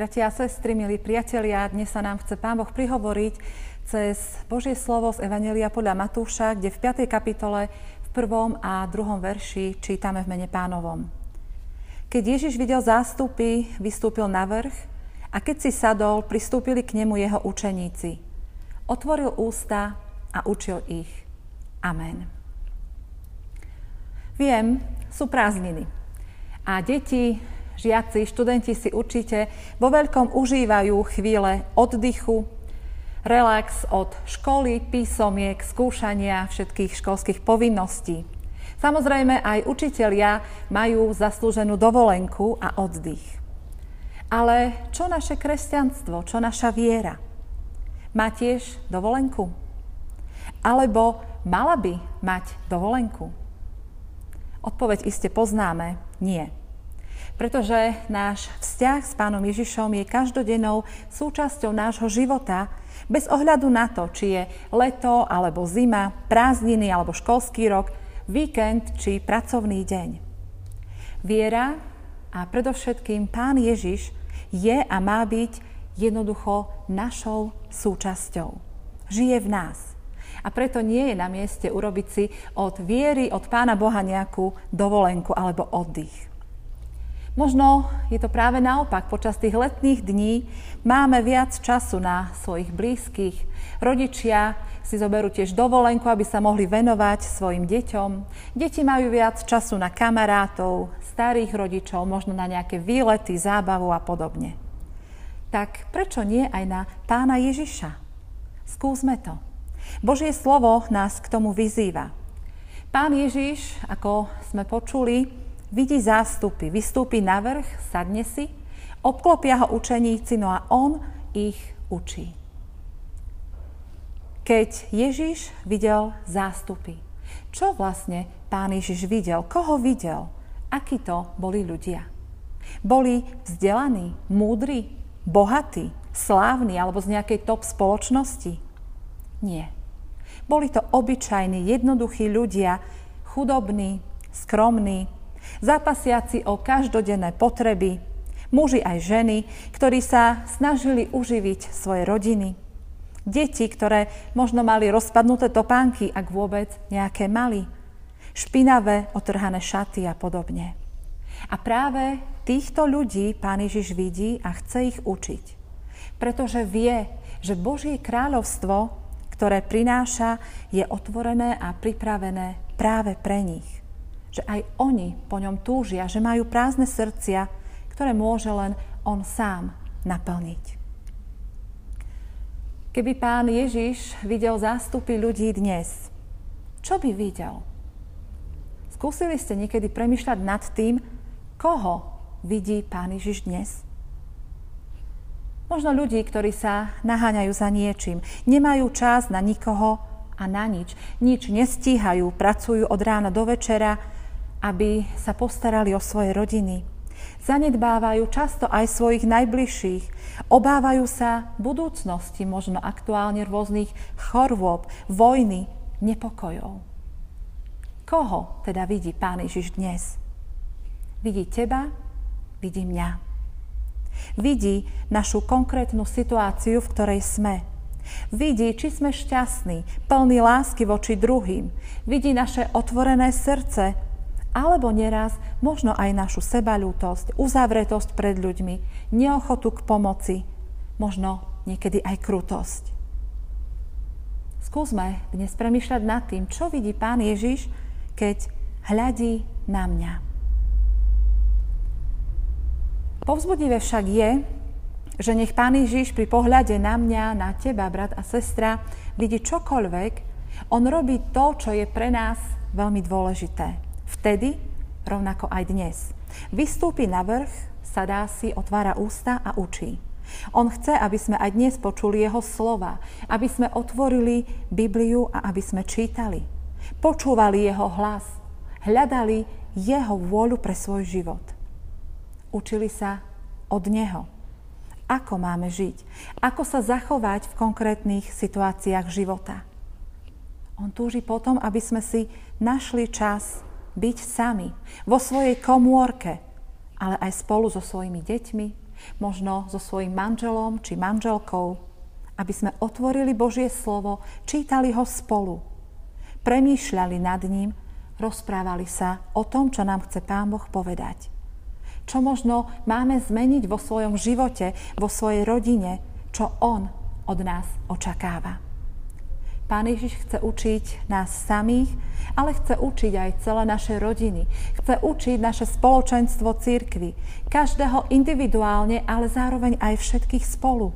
Bratia a sestry, milí priatelia, dnes sa nám chce Pán Boh prihovoriť cez Božie slovo z Evanelia podľa Matúša, kde v 5. kapitole v prvom a druhom verši čítame v mene pánovom. Keď Ježiš videl zástupy, vystúpil na vrch a keď si sadol, pristúpili k nemu jeho učeníci. Otvoril ústa a učil ich. Amen. Viem, sú prázdniny. A deti žiaci, študenti si určite vo veľkom užívajú chvíle oddychu, relax od školy, písomiek, skúšania všetkých školských povinností. Samozrejme aj učitelia majú zaslúženú dovolenku a oddych. Ale čo naše kresťanstvo, čo naša viera? Má tiež dovolenku? Alebo mala by mať dovolenku? Odpoveď iste poznáme, nie pretože náš vzťah s Pánom Ježišom je každodennou súčasťou nášho života, bez ohľadu na to, či je leto alebo zima, prázdniny alebo školský rok, víkend či pracovný deň. Viera a predovšetkým Pán Ježiš je a má byť jednoducho našou súčasťou. Žije v nás. A preto nie je na mieste urobiť si od viery, od Pána Boha nejakú dovolenku alebo oddych. Možno je to práve naopak. Počas tých letných dní máme viac času na svojich blízkych. Rodičia si zoberú tiež dovolenku, aby sa mohli venovať svojim deťom. Deti majú viac času na kamarátov, starých rodičov, možno na nejaké výlety, zábavu a podobne. Tak prečo nie aj na pána Ježiša? Skúsme to. Božie slovo nás k tomu vyzýva. Pán Ježiš, ako sme počuli, vidí zástupy, vystúpi na vrch, sadne si, obklopia ho učeníci, no a on ich učí. Keď Ježiš videl zástupy, čo vlastne pán Ježiš videl? Koho videl? Akí to boli ľudia? Boli vzdelaní, múdri, bohatí, slávni alebo z nejakej top spoločnosti? Nie. Boli to obyčajní, jednoduchí ľudia, chudobní, skromní, Zápasiaci o každodenné potreby, muži aj ženy, ktorí sa snažili uživiť svoje rodiny. Deti, ktoré možno mali rozpadnuté topánky, ak vôbec nejaké mali. Špinavé, otrhané šaty a podobne. A práve týchto ľudí Pán Ježiš vidí a chce ich učiť. Pretože vie, že Božie kráľovstvo, ktoré prináša, je otvorené a pripravené práve pre nich že aj oni po ňom túžia, že majú prázdne srdcia, ktoré môže len on sám naplniť. Keby pán Ježiš videl zástupy ľudí dnes, čo by videl? Skúsili ste niekedy premyšľať nad tým, koho vidí pán Ježiš dnes? Možno ľudí, ktorí sa naháňajú za niečím, nemajú čas na nikoho a na nič, nič nestíhajú, pracujú od rána do večera, aby sa postarali o svoje rodiny. Zanedbávajú často aj svojich najbližších. Obávajú sa budúcnosti, možno aktuálne rôznych chorôb, vojny, nepokojov. Koho teda vidí Pán Ježiš dnes? Vidí teba, vidí mňa. Vidí našu konkrétnu situáciu, v ktorej sme. Vidí, či sme šťastní, plní lásky voči druhým. Vidí naše otvorené srdce, alebo neraz možno aj našu sebalútosť, uzavretosť pred ľuďmi, neochotu k pomoci, možno niekedy aj krutosť. Skúsme dnes premyšľať nad tým, čo vidí Pán Ježiš, keď hľadí na mňa. Povzbudivé však je, že nech Pán Ježiš pri pohľade na mňa, na teba, brat a sestra, vidí čokoľvek, on robí to, čo je pre nás veľmi dôležité Vtedy, rovnako aj dnes. Vystúpi na vrch, sadá si, otvára ústa a učí. On chce, aby sme aj dnes počuli jeho slova, aby sme otvorili Bibliu a aby sme čítali. Počúvali jeho hlas, hľadali jeho vôľu pre svoj život. Učili sa od neho. Ako máme žiť? Ako sa zachovať v konkrétnych situáciách života? On túži potom, aby sme si našli čas byť sami vo svojej komórke, ale aj spolu so svojimi deťmi, možno so svojím manželom či manželkou, aby sme otvorili Božie slovo, čítali ho spolu, premýšľali nad ním, rozprávali sa o tom, čo nám chce Pán Boh povedať. Čo možno máme zmeniť vo svojom živote, vo svojej rodine, čo On od nás očakáva. Pán Ježiš chce učiť nás samých, ale chce učiť aj celé naše rodiny. Chce učiť naše spoločenstvo církvy. Každého individuálne, ale zároveň aj všetkých spolu.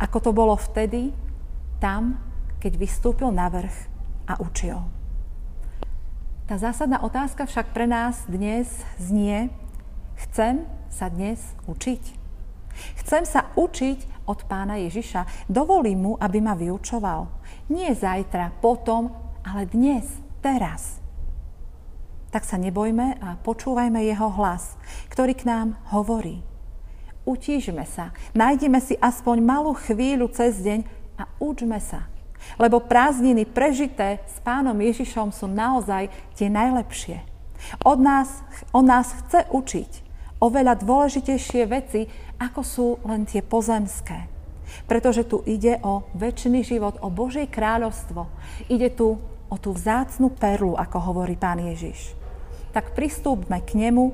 Ako to bolo vtedy, tam, keď vystúpil na vrch a učil. Tá zásadná otázka však pre nás dnes znie, chcem sa dnes učiť? Chcem sa učiť od pána Ježiša. Dovolím mu, aby ma vyučoval. Nie zajtra, potom, ale dnes, teraz. Tak sa nebojme a počúvajme jeho hlas, ktorý k nám hovorí. Utížme sa, nájdeme si aspoň malú chvíľu cez deň a učme sa. Lebo prázdniny prežité s pánom Ježišom sú naozaj tie najlepšie. Od nás, on nás chce učiť oveľa dôležitejšie veci, ako sú len tie pozemské. Pretože tu ide o väčší život, o Božie kráľovstvo. Ide tu o tú vzácnu perlu, ako hovorí pán Ježiš. Tak pristúpme k nemu,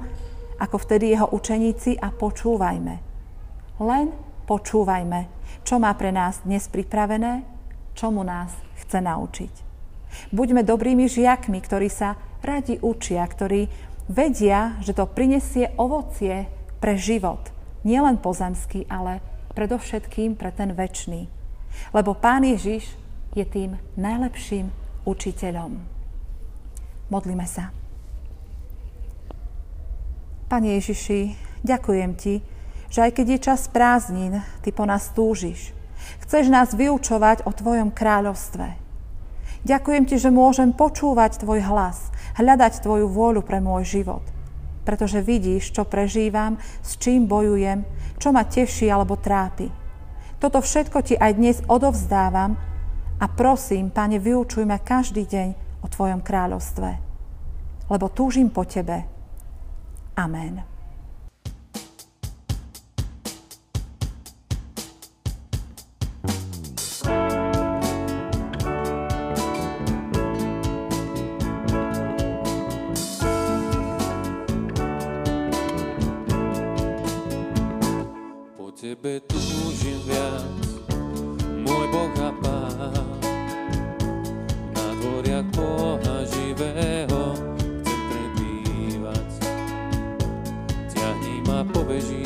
ako vtedy jeho učeníci a počúvajme. Len počúvajme, čo má pre nás dnes pripravené, čomu nás chce naučiť. Buďme dobrými žiakmi, ktorí sa radi učia, ktorí vedia, že to prinesie ovocie pre život. Nielen pozemský, ale predovšetkým pre ten väčší. Lebo Pán Ježiš je tým najlepším učiteľom. Modlíme sa. Pane Ježiši, ďakujem Ti, že aj keď je čas prázdnin, Ty po nás túžiš. Chceš nás vyučovať o Tvojom kráľovstve. Ďakujem Ti, že môžem počúvať Tvoj hlas, hľadať Tvoju vôľu pre môj život. Pretože vidíš, čo prežívam, s čím bojujem čo ma teší alebo trápi. Toto všetko ti aj dnes odovzdávam a prosím, Pane, vyučuj ma každý deň o Tvojom kráľovstve, lebo túžim po Tebe. Amen. Tebe túžim viac, môj Boh a Pán. Na dvoriach Boha živého chcem prebývať. Ťahni ma pobeží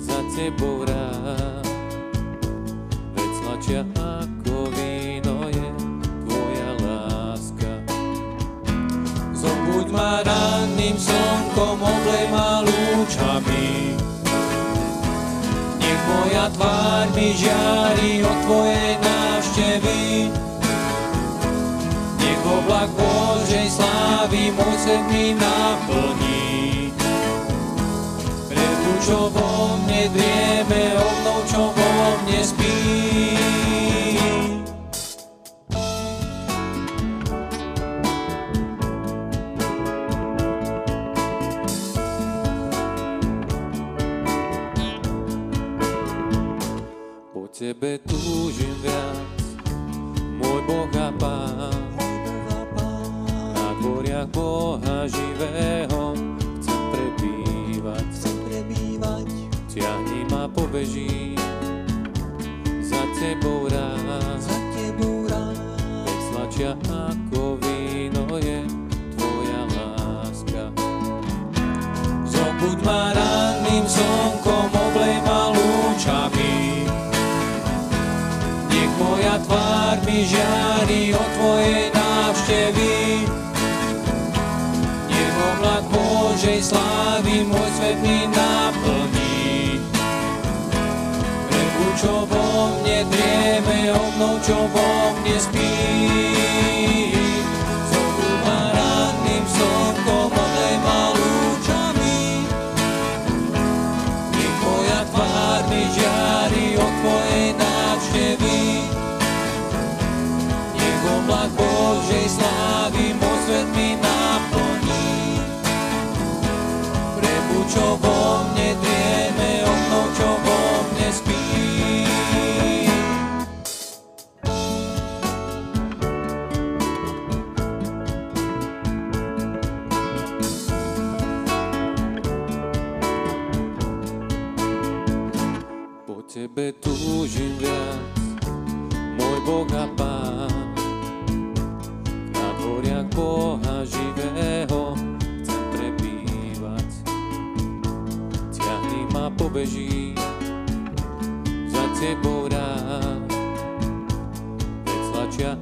za tebou rád. Veď slačia ako víno je tvoja láska. Zobuď ma ranným slnkom, oblej ma lúčami moja tvár mi žiari od Tvojej návštevy. Nech oblak Božej slávy môj svet mi naplní. Pre tú, čo vo mne drieme, obnov, čo vo mne spí. Tebe túžim viac, môj Boh a Pán. Na dvoriach Boha živého chcem prebývať, chcem prebývať. Ťahni ma pobeží, za tebou rád, za tebou rád. Veď slačia ako víno je tvoja láska. Zobuď ma ranným slnkom, oblej ma môj Boh a Pán. Na dvoriach Boha živého chcem prebývať. Ťahni ma pobeží za Tebou rád, veď tlačia